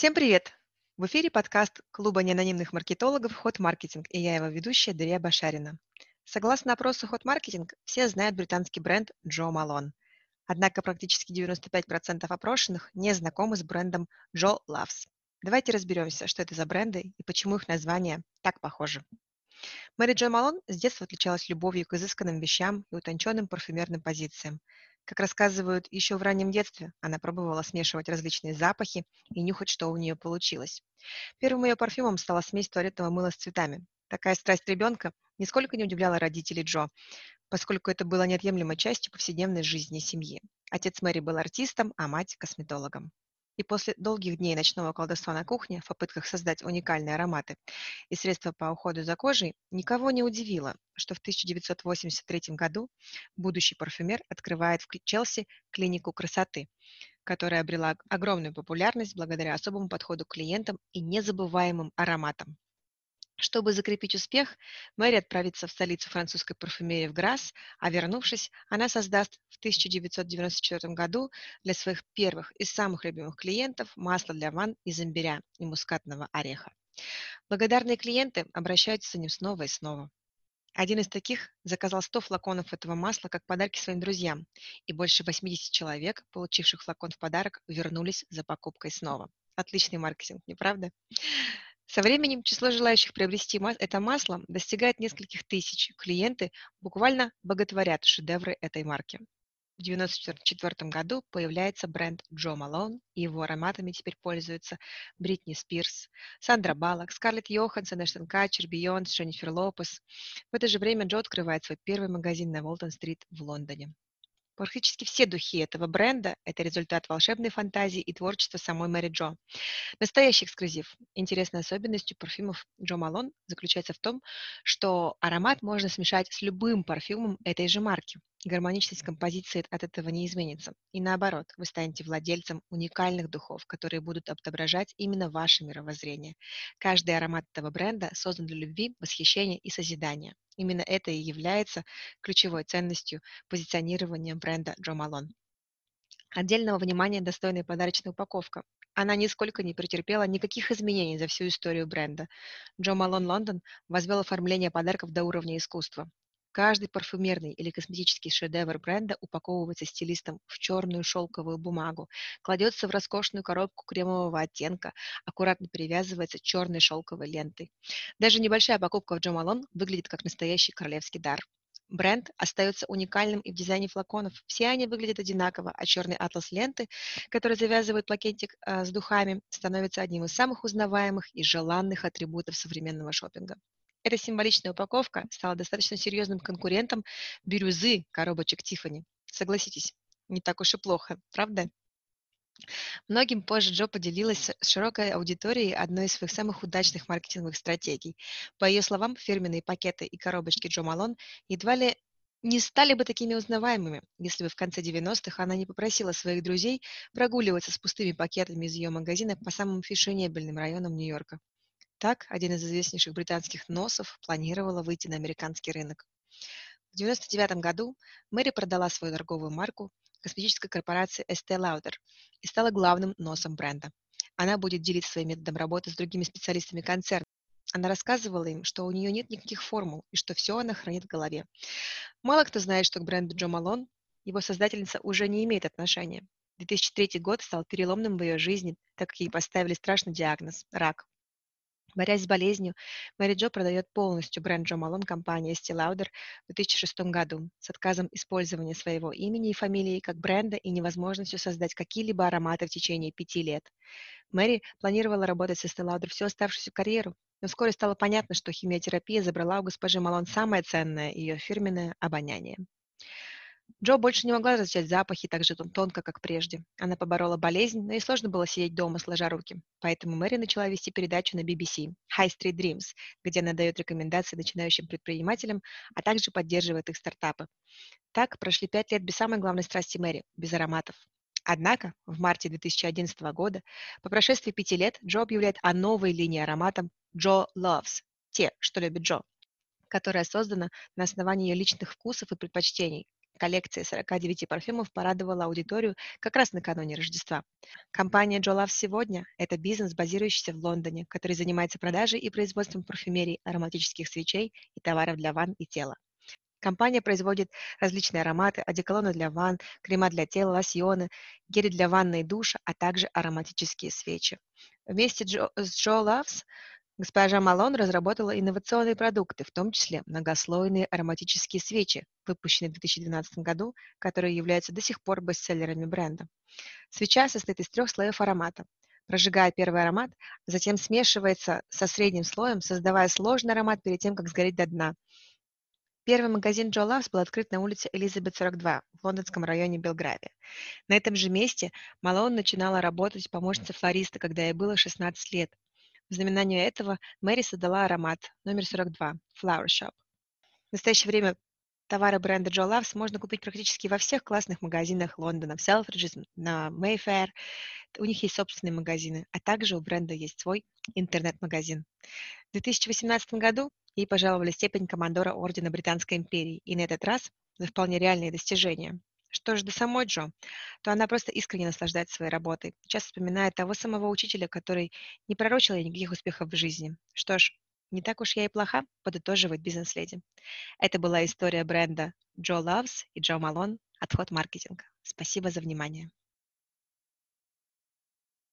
Всем привет! В эфире подкаст Клуба неанонимных маркетологов «Ход Маркетинг» и я его ведущая Дарья Башарина. Согласно опросу «Ход Маркетинг», все знают британский бренд Джо Малон. Однако практически 95% опрошенных не знакомы с брендом Джо Loves. Давайте разберемся, что это за бренды и почему их названия так похожи. Мэри Джо Малон с детства отличалась любовью к изысканным вещам и утонченным парфюмерным позициям. Как рассказывают, еще в раннем детстве она пробовала смешивать различные запахи и нюхать, что у нее получилось. Первым ее парфюмом стала смесь туалетного мыла с цветами. Такая страсть ребенка нисколько не удивляла родителей Джо, поскольку это было неотъемлемой частью повседневной жизни семьи. Отец Мэри был артистом, а мать – косметологом. И после долгих дней ночного колдовства на кухне в попытках создать уникальные ароматы и средства по уходу за кожей, никого не удивило, что в 1983 году будущий парфюмер открывает в Челси клинику красоты, которая обрела огромную популярность благодаря особому подходу к клиентам и незабываемым ароматам. Чтобы закрепить успех, Мэри отправится в столицу французской парфюмерии в Грасс, а вернувшись, она создаст в 1994 году для своих первых и самых любимых клиентов масло для ванн из имбиря и мускатного ореха. Благодарные клиенты обращаются за ним снова и снова. Один из таких заказал 100 флаконов этого масла как подарки своим друзьям, и больше 80 человек, получивших флакон в подарок, вернулись за покупкой снова. Отличный маркетинг, не правда? Со временем число желающих приобрести это масло достигает нескольких тысяч. Клиенты буквально боготворят шедевры этой марки. В 1994 году появляется бренд Джо Малон, и его ароматами теперь пользуются Бритни Спирс, Сандра Баллок, Скарлетт Йоханссон, Эштон Катчер, Бейонс, Дженнифер Лопес. В это же время Джо открывает свой первый магазин на Волтон-стрит в Лондоне. Практически все духи этого бренда – это результат волшебной фантазии и творчества самой Мэри Джо. Настоящий эксклюзив. Интересной особенностью парфюмов Джо Малон заключается в том, что аромат можно смешать с любым парфюмом этой же марки. Гармоничность композиции от этого не изменится. И наоборот, вы станете владельцем уникальных духов, которые будут отображать именно ваше мировоззрение. Каждый аромат этого бренда создан для любви, восхищения и созидания. Именно это и является ключевой ценностью позиционирования бренда Джо Малон. Отдельного внимания достойная подарочная упаковка. Она нисколько не претерпела никаких изменений за всю историю бренда. Джо Малон Лондон возвел оформление подарков до уровня искусства. Каждый парфюмерный или косметический шедевр бренда упаковывается стилистом в черную шелковую бумагу, кладется в роскошную коробку кремового оттенка, аккуратно перевязывается черной шелковой лентой. Даже небольшая покупка в Джо Малон выглядит как настоящий королевский дар. Бренд остается уникальным и в дизайне флаконов. Все они выглядят одинаково, а черный атлас ленты, который завязывает пакетик э, с духами, становится одним из самых узнаваемых и желанных атрибутов современного шопинга. Эта символичная упаковка стала достаточно серьезным конкурентом бирюзы коробочек Тиффани. Согласитесь, не так уж и плохо, правда? Многим позже Джо поделилась с широкой аудиторией одной из своих самых удачных маркетинговых стратегий. По ее словам, фирменные пакеты и коробочки Джо Малон едва ли не стали бы такими узнаваемыми, если бы в конце 90-х она не попросила своих друзей прогуливаться с пустыми пакетами из ее магазина по самым фешенебельным районам Нью-Йорка. Так, один из известнейших британских носов планировала выйти на американский рынок. В 1999 году Мэри продала свою торговую марку косметической корпорации Estee Lauder и стала главным носом бренда. Она будет делиться своим методом работы с другими специалистами концерна. Она рассказывала им, что у нее нет никаких формул и что все она хранит в голове. Мало кто знает, что к бренду Джо Малон его создательница уже не имеет отношения. 2003 год стал переломным в ее жизни, так как ей поставили страшный диагноз – рак. Борясь с болезнью, Мэри Джо продает полностью бренд Джо Малон компании Estee Lauder в 2006 году с отказом использования своего имени и фамилии как бренда и невозможностью создать какие-либо ароматы в течение пяти лет. Мэри планировала работать с Estee Lauder всю оставшуюся карьеру, но вскоре стало понятно, что химиотерапия забрала у госпожи Малон самое ценное – ее фирменное обоняние. Джо больше не могла различать запахи так же тонко, как прежде. Она поборола болезнь, но ей сложно было сидеть дома, сложа руки. Поэтому Мэри начала вести передачу на BBC «High Street Dreams», где она дает рекомендации начинающим предпринимателям, а также поддерживает их стартапы. Так прошли пять лет без самой главной страсти Мэри – без ароматов. Однако в марте 2011 года, по прошествии пяти лет, Джо объявляет о новой линии ароматов «Джо Loves» – те, что любит Джо, которая создана на основании ее личных вкусов и предпочтений, Коллекция 49 парфюмов порадовала аудиторию как раз накануне Рождества. Компания Love сегодня– это бизнес, базирующийся в Лондоне, который занимается продажей и производством парфюмерии, ароматических свечей и товаров для ванн и тела. Компания производит различные ароматы, одеколоны для ванн, крема для тела, лосьоны, гели для ванны и душа, а также ароматические свечи. Вместе с Joe Loves Госпожа Малон разработала инновационные продукты, в том числе многослойные ароматические свечи, выпущенные в 2012 году, которые являются до сих пор бестселлерами бренда. Свеча состоит из трех слоев аромата. Прожигая первый аромат, затем смешивается со средним слоем, создавая сложный аромат перед тем, как сгореть до дна. Первый магазин Joe Loves был открыт на улице Элизабет 42 в лондонском районе Белгравия. На этом же месте Малон начинала работать помощницей флориста, когда ей было 16 лет. В знаменание этого Мэри создала аромат номер 42 Flower Shop. В настоящее время товары бренда Joe Loves можно купить практически во всех классных магазинах Лондона, в Selfridges, на Mayfair. У них есть собственные магазины, а также у бренда есть свой интернет-магазин. В 2018 году ей пожаловали степень командора Ордена Британской империи, и на этот раз за вполне реальные достижения. Что же до самой Джо, то она просто искренне наслаждается своей работой, часто вспоминает того самого учителя, который не пророчил ей никаких успехов в жизни. Что ж, не так уж я и плоха, подытоживает бизнес-леди. Это была история бренда Джо Loves и Джо Малон от Hot Marketing. Спасибо за внимание.